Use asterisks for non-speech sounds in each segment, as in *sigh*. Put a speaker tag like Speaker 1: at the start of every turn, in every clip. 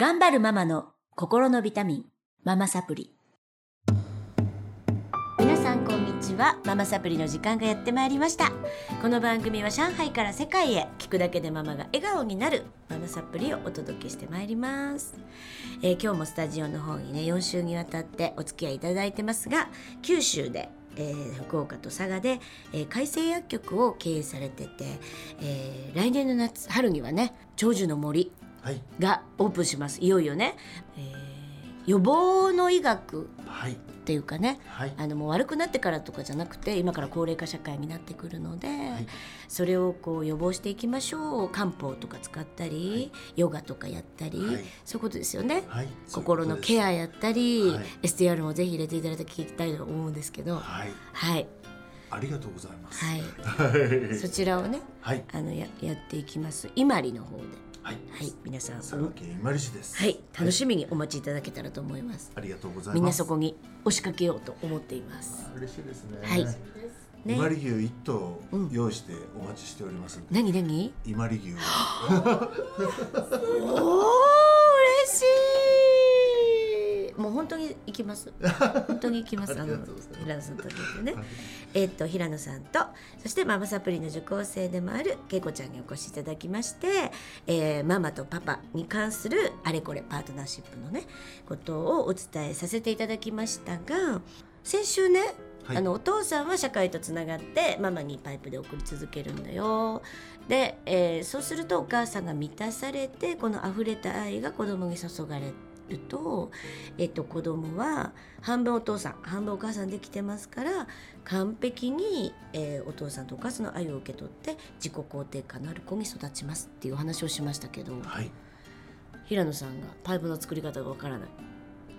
Speaker 1: 頑張るママの心のビタミン、ママサプリ。皆さんこんにちは。ママサプリの時間がやってまいりました。この番組は上海から世界へ聞くだけでママが笑顔になるママサプリをお届けしてまいります。えー今日もスタジオの方にね、4週にわたってお付き合いいただいてますが、九州でえー福岡と佐賀で、えー海生薬局を経営されてて、えー来年の夏春にはね長寿の森がオープンします。いよいよね、えー予防の医学
Speaker 2: はい。
Speaker 1: っていうかね。
Speaker 2: はい。
Speaker 1: あのもう悪くなってからとかじゃなくて今から高齢化社会になってくるので、
Speaker 2: い。
Speaker 1: それをこう予防していきましょう。漢方とか使ったり、ヨガとかやったり、
Speaker 2: はい。
Speaker 1: そういうことですよね。
Speaker 2: はい。
Speaker 1: 心のケ
Speaker 2: ア
Speaker 1: アやったり、
Speaker 2: はい。
Speaker 1: STR もぜひ入れていただいて聞きたいと思うんですけど、
Speaker 2: はい。
Speaker 1: はい、
Speaker 2: ありがとうございます。
Speaker 1: はい、
Speaker 2: はい。
Speaker 1: そちらをね
Speaker 2: はい。
Speaker 1: あのややっていきます。伊万里の方で、
Speaker 2: はい。
Speaker 1: はい、皆さん。
Speaker 2: 佐賀県伊万里市です。
Speaker 1: はい楽しみにお待ちいただけたらと思います。
Speaker 2: ありがとうございます。
Speaker 1: みんなそこに押しかけようと思っています。
Speaker 2: あ嬉しいですね。
Speaker 1: はい。
Speaker 2: 伊万里牛一頭
Speaker 1: うん。
Speaker 2: 用意してお待ちしておりますんで。
Speaker 1: 何何？
Speaker 2: 伊万里牛
Speaker 1: おお *laughs* 嬉しい。もう本当に行きます。*laughs* 本当に行きます。
Speaker 2: ありがとうございます
Speaker 1: 平野さんとね。えっと平野さんとそしてママサプリの受講生でもあるけいこちゃんにお越しいただきまして、えーママとパパに関するあれこれパートナーシップのねことをお伝えさせていただきましたが先週ね
Speaker 2: はい
Speaker 1: あのお父さんは社会とつながってママにパイプで送り続けるんだよで、えーそうするとお母さんが満たされてこの溢れた愛が子供に注がれると、えっと子供は半分お父さん半分お母さんできてますから完璧に、えーお父さんとお母さんの愛を受け取って自己肯定感のある子に育ちますっていうお話をしましたけど
Speaker 2: はい。
Speaker 1: 平野さんがパイプの作り方がわからない。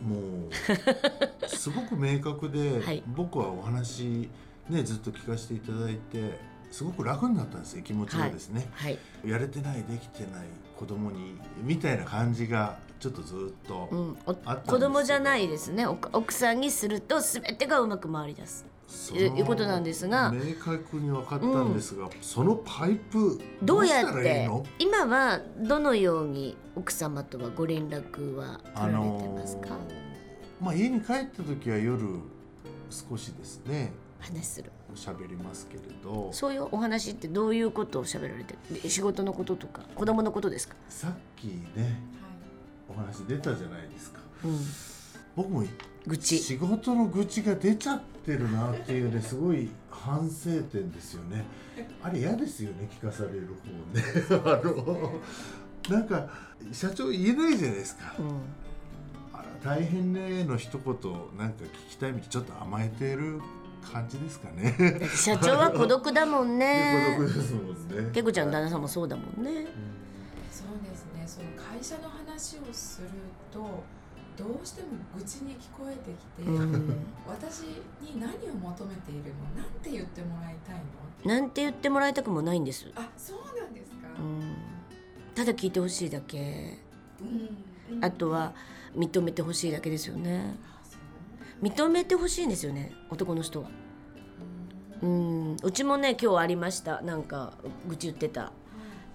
Speaker 2: もう *laughs* すごく明確で、
Speaker 1: はい。
Speaker 2: 僕はお話ねずっと聞かせていただいてすごく楽になったんですよ気持ちがですね、
Speaker 1: はい、
Speaker 2: やれてないできてない子供にみたいな感じがちょっとずっと、
Speaker 1: うん、子供じゃないですね。お奥さんにすると全てがうまく回り出す。
Speaker 2: そ
Speaker 1: いうことなんですが。
Speaker 2: 明確に分かったんですが、そのパイプ
Speaker 1: どうやって？今はどのように奥様とはご連絡は
Speaker 2: あ
Speaker 1: 取られて
Speaker 2: の
Speaker 1: ますか、
Speaker 2: ーまあ家に帰った時は夜少しですね。
Speaker 1: 話する。
Speaker 2: 喋りますけれど。
Speaker 1: そういうお話ってどういうことを喋られて仕事のこととか子供のことですか、
Speaker 2: さっきねお話出たじゃないですか。
Speaker 1: うん、
Speaker 2: 僕も
Speaker 1: 愚痴
Speaker 2: 仕事の愚痴が出ちゃってるなっていうねすごい反省点ですよね。あれ嫌ですよね聞かされる方ね。*laughs* あのなんか社長言えないじゃないですか。
Speaker 1: うん。
Speaker 2: あら大変ねの一言なんか聞きたいみたいちょっと甘えてる感じですかね。
Speaker 1: 社長は孤独だもんね。*laughs*
Speaker 2: 孤独ですもんね。
Speaker 1: けこちゃんの旦那さんもそうだもんね。
Speaker 3: そうですねその会社の話をするとどうしても愚痴に聞こえてきて、
Speaker 1: うん。
Speaker 3: 私に何を求めているの？なんて言ってもらいたいの？
Speaker 1: なんて言ってもらいたくもないんです、
Speaker 3: あそうなんですか、
Speaker 1: うん、ただ聞いてほしいだけ。
Speaker 3: うん。うん
Speaker 1: あとは認めてほしいだけですよね。認めてほしいんですよね男の人は。うん。うちもね今日ありました。なんか愚痴言ってた。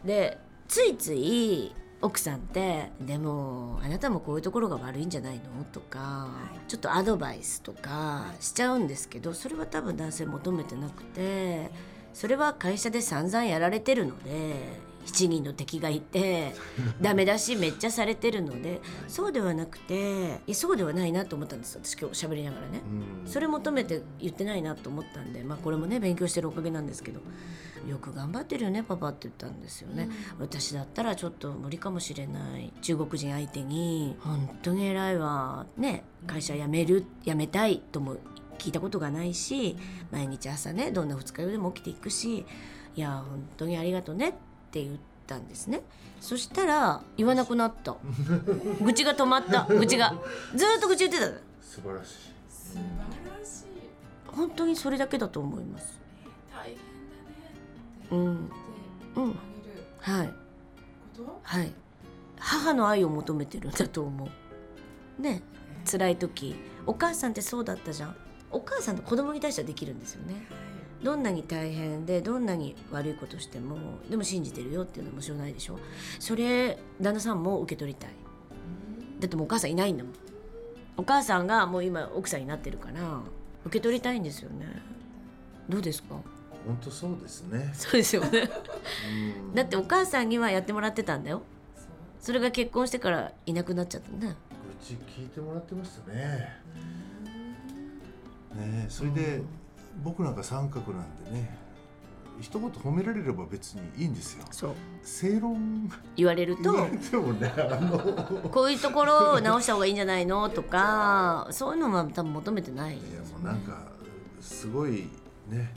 Speaker 1: でついつい奥さんって「でもあなたもこういうところが悪いんじゃないの?」とか、ちょっとアドバイスとかしちゃうんですけどそれは多分男性求めてなくてそれは会社で散々やられてるので7人の敵がいてダメ出しめっちゃされてるのでそうではなくていやそうではないなと思ったんです私今日喋りながらね。
Speaker 2: うん。
Speaker 1: それ求めて言ってないなと思ったんで、まあ、これもね勉強してるおかげなんですけどよく頑張ってるよねパパって言ったんですよね、私だったらちょっと無理かもしれない。中国人相手に本当に偉いわね会社辞める辞めたいとも聞いたことがないし毎日朝ねどんな二日酔いでも起きていくしいや本当にありがとうねって言ったんですね。そしたら言わなくなった。愚痴が止まった。愚痴が。ずーっと愚痴言ってたの。
Speaker 2: 素晴らしい。
Speaker 3: 素晴らしい。
Speaker 1: 本当にそれだけだと思います。
Speaker 3: 大変だねって
Speaker 1: うん
Speaker 3: 言ってあげる
Speaker 1: はい。
Speaker 3: こと、
Speaker 1: はい。母の愛を求めてるんだと思う。ね。辛い時。お母さんってそうだったじゃん。お母さんと子供に対してはできるんですよねどんなに大変でどんなに悪いことしてもでも信じてるよっていうのはもちろんないでしょ。それ旦那さんも受け取りたい。だってもうお母さんいないんだもん。お母さんがもう今奥さんになってるから受け取りたいんですよね。どうですか？
Speaker 2: 本当そうですね。
Speaker 1: そうですよね。
Speaker 2: うん。
Speaker 1: だってお母さんにはやってもらってたんだよ。
Speaker 3: そ
Speaker 1: れが結婚してからいなくなっちゃったね
Speaker 2: 愚痴聞いてもらってましたね。ねえそれで僕なんか三角なんでね一言褒められれば別にいいんですよ。
Speaker 1: そう。
Speaker 2: 正論。
Speaker 1: 言われると。
Speaker 2: もねあの。
Speaker 1: こういうところを直した方がいいんじゃないの？とかそういうのは多分求めてない。
Speaker 2: いやもうなんかすごいね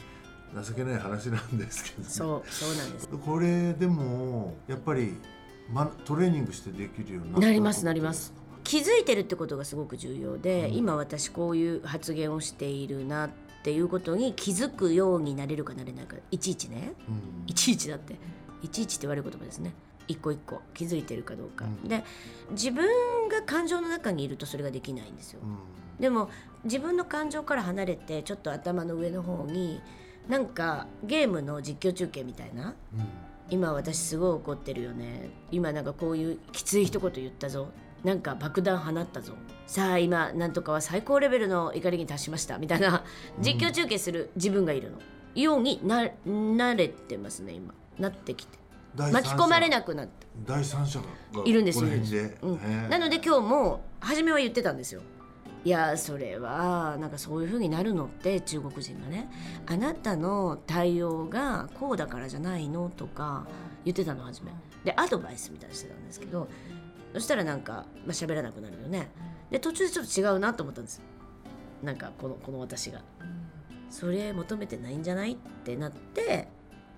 Speaker 2: 情けない話なんですけど、ね、
Speaker 1: そうそうなんです。
Speaker 2: これでもやっぱり、ま、トレーニングしてできるようにな
Speaker 1: なりますなります。気づいてるってことがすごく重要で、
Speaker 2: うん。
Speaker 1: 今私こういう発言をしているなっていうことに気づくようになれるかなれないかいちいちね。
Speaker 2: うん。
Speaker 1: いちいちだって。いちいちって悪い言葉ですね。一個一個。気づいてるかどうか、
Speaker 2: うん。
Speaker 1: で自分が感情の中にいるとそれができないんですよ。
Speaker 2: うん。
Speaker 1: でも自分の感情から離れてちょっと頭の上の方になんかゲームの実況中継みたいな。
Speaker 2: うん。
Speaker 1: 今私すごい怒ってるよね。今なんかこういうきつい一言言ったぞ。なんか爆弾放ったぞさあ今なんとかは最高レベルの怒りに達しましたみたいな。実況中継する自分がいるの、ようにな慣れてますね今。なってきて。巻き込まれなくなって。
Speaker 2: 第三者が
Speaker 1: いるんです
Speaker 2: この
Speaker 1: いるんで、
Speaker 2: 辺で。す
Speaker 1: うん。なので今日も初めは言ってたんですよ。いやそれはなんかそういう風になるのって中国人がね。あなたの対応がこうだからじゃないのとか言ってたの初め。でアドバイスみたいにしてたんですけど。そしたらなんか、まあ、喋らなくなるよねで途中でちょっと違うなと思ったんです。なんかこのこの私が。それ求めてないんじゃない？ってなって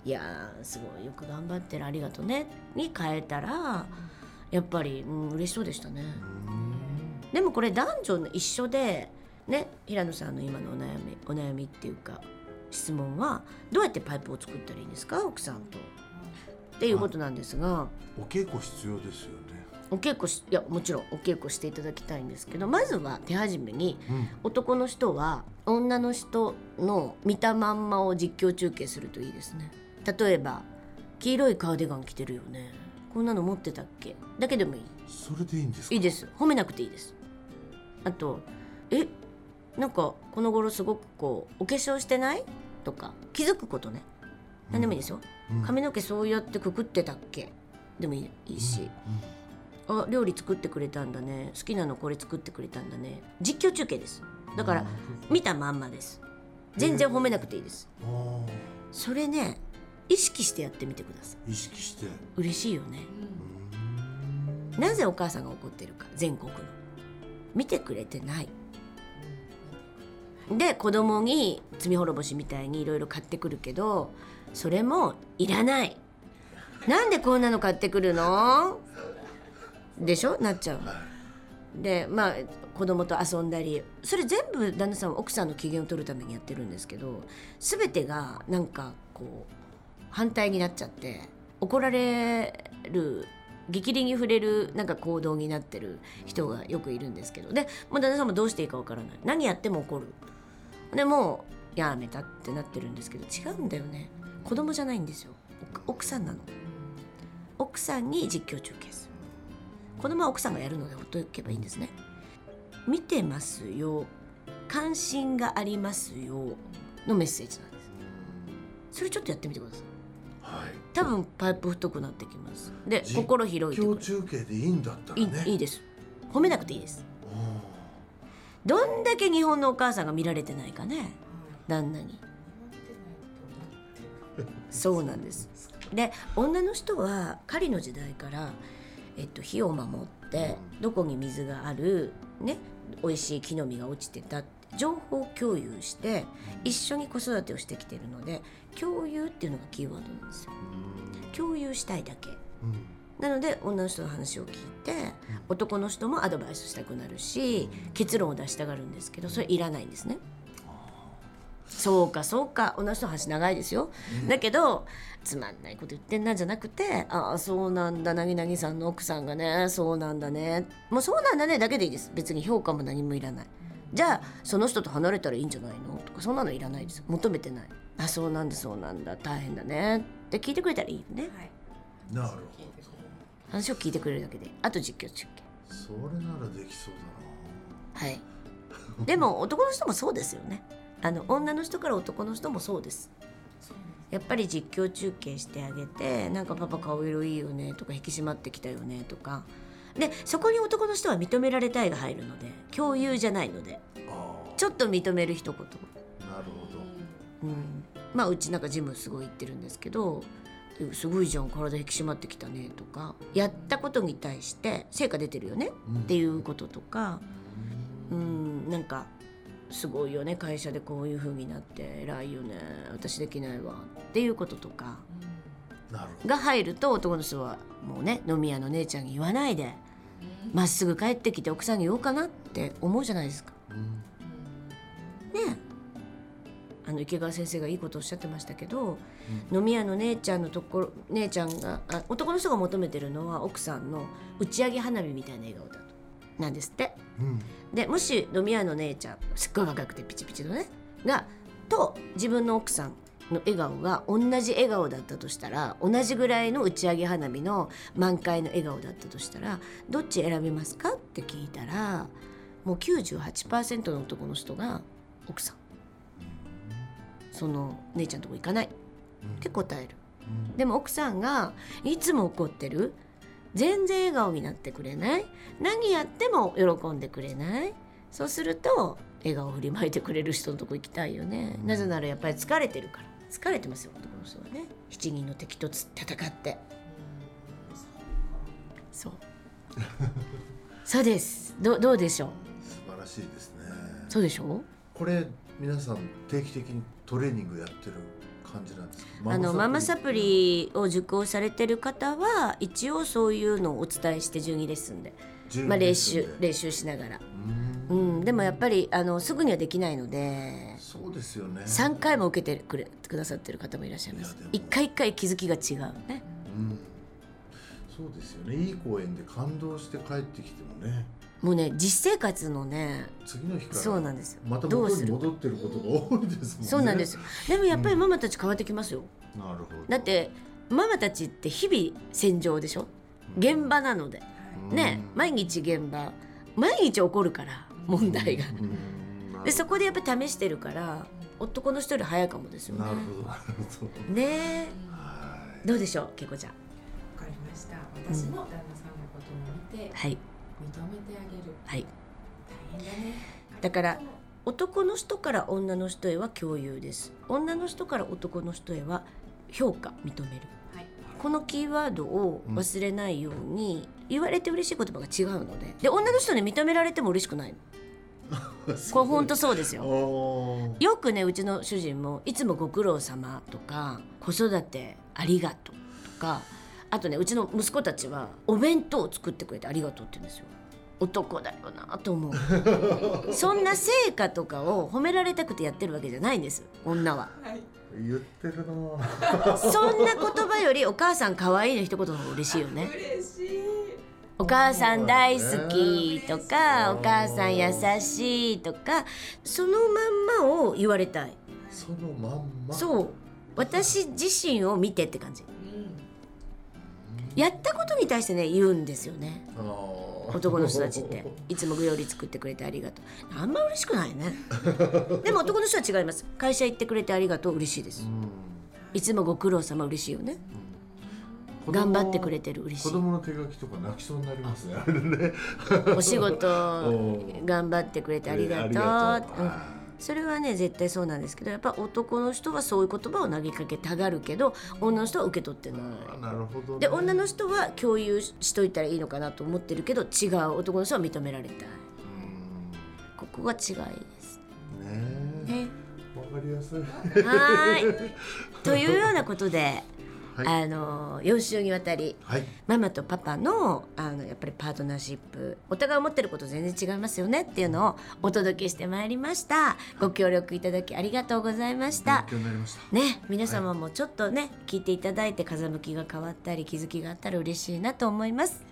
Speaker 1: いやーすごいよく頑張ってるありがとね。に変えたらやっぱり、うん、嬉しそうでしたね。
Speaker 2: うん。
Speaker 1: でもこれ男女の一緒でね平野さんの今のお悩みお悩みっていうか質問はどうやってパイプを作ったらいいんですか？奥さんと。っていうことなんですが。
Speaker 2: お稽古必要ですよね
Speaker 1: お稽古しいやもちろんお稽古していただきたいんですけどまずは手始めに
Speaker 2: うん。
Speaker 1: 男の人は女の人の見たまんまを実況中継するといいですね。例えば黄色いカーディガン着てるよね。こんなの持ってたっけ？だけでもいい。
Speaker 2: それでいいんですか？
Speaker 1: いいです。褒めなくていいです。あとえなんかこの頃すごくこうお化粧してない？とか気づくことね。何でもいいですよ、
Speaker 2: うん。
Speaker 1: 髪の毛そうやってくくってたっけ？でもいいいいし、あ料理作ってくれたんだね。好きなのこれ作ってくれたんだね。実況中継です。だから見たまんまです。全然褒めなくていいです。
Speaker 2: あー。
Speaker 1: それね意識してやってみてください。
Speaker 2: 意識して。
Speaker 1: 嬉しいよね。
Speaker 2: うん。
Speaker 1: なぜお母さんが怒ってるか全国の。見てくれてない。で子供に罪滅ぼしみたいにいろいろ買ってくるけどそれもいらない。なんでこんなの買ってくるの？でしょ？なっちゃうでまあ子供と遊んだりそれ全部旦那さんは奥さんの機嫌を取るためにやってるんですけど全てがなんかこう反対になっちゃって怒られる激励に触れるなんか行動になってる人がよくいるんですけどでもう旦那さんもどうしていいかわからない。何やっても怒る。でもうやめたってなってるんですけど違うんだよね。子供じゃないんですよ。奥奥さんなの。奥さんに実況中継する子供は奥さんがやるのでほっとけばいいんですね。見てますよ。関心がありますよ。のメッセージなんです。それちょっとやってみてください。
Speaker 2: はい。
Speaker 1: 多分パイプ太くなってきます。で
Speaker 2: 実
Speaker 1: 心広いって
Speaker 2: 今
Speaker 1: くる
Speaker 2: 日中継でいいんだったら
Speaker 1: い
Speaker 2: ね。
Speaker 1: いいいです。褒めなくていいです。
Speaker 2: お
Speaker 1: どんだけ日本のお母さんが見られてないかね。旦那に。そうなんです。で女の人は狩りの時代から、えっと、火を守ってどこに水があるね美味しい木の実が落ちてた情報共有して一緒に子育てをしてきてるので共有っていうのがキーワードなんですよ。
Speaker 2: ー
Speaker 1: 共有したいだけ。
Speaker 2: うん。
Speaker 1: なので女の人の話を聞いて男の人もアドバイスしたくなるし結論を出したがるんですけどそれいらないんですね。そうかそうか。女の人の話長いですよ、だけどつまんないこと言ってんなんじゃなくてああそうなんだ。なぎなぎさんの奥さんがねそうなんだね。もうそうなんだね。だけでいいです。別に評価も何もいらない。じゃあその人と離れたらいいんじゃないの？とかそんなのいらないです。求めてない。あそうなんだそうなんだ。大変だね。って聞いてくれたらいいよね。
Speaker 3: はい。
Speaker 2: なるほど。
Speaker 1: 話を聞いてくれるだけで。あと実況中継。
Speaker 2: それならできそうだ
Speaker 1: はい。でも男の人もそうですよねあの女の人から男の人もそうです。やっぱり実況中継してあげてなんかパパ顔色いいよねとか引き締まってきたよねとか。でそこに男の人は認められたいが入るので共有じゃないので。ちょっと認める一言、
Speaker 2: なるほど。
Speaker 1: うん、まあうちなんかジムすごい行ってるんですけど「すごいじゃん体引き締まってきたね」とかやったことに対して成果出てるよね
Speaker 2: うん
Speaker 1: っていうこととか。うんなんかすごいよね会社でこういう風になって偉いよね私できないわっていうこととか
Speaker 2: なるほど。
Speaker 1: が入ると男の人はもうね飲み屋の姉ちゃんに言わないでまっすぐ帰ってきて奥さんに言おうかなって思うじゃないですか。
Speaker 2: うん。
Speaker 1: ねあの池川先生がいいことをおっしゃってましたけど、飲み屋の姉ちゃんのところ姉ちゃんがあ男の人が求めてるのは奥さんの打ち上げ花火みたいな笑顔だとなんですって。
Speaker 2: うん。
Speaker 1: でもし飲み屋の姉ちゃんすっごい若くてピチピチのねがと自分の奥さんの笑顔が同じ笑顔だったとしたら同じぐらいの打ち上げ花火の満開の笑顔だったとしたらどっち選びますかって聞いたらもう98%の男の人が奥さん。その姉ちゃんのとこ行かない。って答える。
Speaker 2: うん。
Speaker 1: でも奥さんがいつも怒ってる全然笑顔になってくれない。何やっても喜んでくれない。そうすると笑顔を振りまいてくれる人のとこ行きたいよね、なぜならやっぱり疲れてるから。疲れてますよ男の人はね。七人の敵とつ戦って。そう。そうです。どうどうでしょう？
Speaker 2: 素晴らしいですね。
Speaker 1: そうでしょう？
Speaker 2: これ皆さん定期的にトレーニングやってる感じなんですか？
Speaker 1: あのママサプリ。を受講されてる方は一応そういうのをお伝えして順位レッスンで、まあ、練習練習しながら、
Speaker 2: う
Speaker 1: うん。ん、でもやっぱりあのすぐにはできないので
Speaker 2: そうですよね。
Speaker 1: 3回も受けてくれくださってる方もいらっしゃいます。一回一回気づきが違う。ね。
Speaker 2: うん。そうですよね。いい公演で感動して帰ってきてもね
Speaker 1: もうね実生活のね
Speaker 2: 次の日から
Speaker 1: そうなんですよ。
Speaker 2: また元に戻ってることが多いですもんね。
Speaker 1: そうなんです。でもやっぱりママたち変わってきますよ。
Speaker 2: なるほど。
Speaker 1: だってママたちって日々戦場でしょ？現場なので。ね毎日現場。毎日起こるから問題が。
Speaker 2: うん。
Speaker 1: でそこでやっぱり試してるから男の人より早いかもですよね。
Speaker 2: なるほど。なるほど。
Speaker 1: ね。どうでしょうけいこちゃん？
Speaker 3: わかりました。私も旦那さんのことを見て
Speaker 1: はいはい。
Speaker 3: 大変だね。
Speaker 1: だから男の人から女の人へは共有です。女の人から男の人へは評価認める。
Speaker 3: はい。
Speaker 1: このキーワードを忘れないように、言われて嬉しい言葉が違うので。で女の人に認められても嬉しくないの。*laughs* これ本当そうですよ。よくねうちの主人も「いつもご苦労様」とか「子育てありがとう」とかあとねうちの息子たちはお弁当を作ってくれてありがとうって言うんですよ。男だよなと思う。*laughs* そんな成果とかを褒められたくてやってるわけじゃないんです。女は。
Speaker 3: はい。
Speaker 2: 言ってるな。*laughs*
Speaker 1: そんな言葉よりお母さん可愛いの一言の方が嬉しいよね。
Speaker 3: 嬉しい。
Speaker 1: お母さん大好きとかお母さん優しいとかそのまんまを言われたい。
Speaker 2: そのまんま？
Speaker 1: そう。私自身を見てって感じ。
Speaker 3: うん
Speaker 1: やったことに対してね言うんですよね。男の人たちって。いつも料理作ってくれてありがとう。あんま嬉しくないね。*laughs* でも男の人は違います。会社行ってくれてありがとう。嬉しいです。
Speaker 2: うん。
Speaker 1: いつもご苦労様嬉しいよね。頑張ってくれてる嬉しい。
Speaker 2: 子供の手書きとか泣きそうになりますね。
Speaker 1: お仕事
Speaker 2: お *laughs*
Speaker 1: 頑張ってくれてありがとう、それはね絶対そうなんですけどやっぱ男の人はそういう言葉を投げかけたがるけど女の人は受け取ってない。
Speaker 2: なるほどね。
Speaker 1: で女の人は共有しといたらいいのかなと思ってるけど違う男の人は認められたい。
Speaker 2: うん。
Speaker 1: ここが違いです。
Speaker 2: ね
Speaker 1: ね。
Speaker 2: わかりやすい。
Speaker 1: はーい。*laughs* というようなことで、
Speaker 2: はい
Speaker 1: あの4週にわたり
Speaker 2: はい。
Speaker 1: ママとパパのあのやっぱりパートナーシップお互い思ってること全然違いますよねっていうのをお届けしてまいりました。ご協力いただきありがとうございました。
Speaker 2: 勉強になりました。
Speaker 1: ね皆様もちょっとね、聞いていただいて風向きが変わったり気づきがあったら嬉しいなと思います、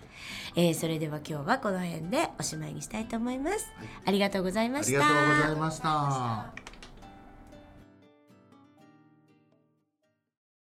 Speaker 1: えーそれでは今日はこの辺でおしまいにしたいと思います、ありがとうございました。
Speaker 2: ありがとうございました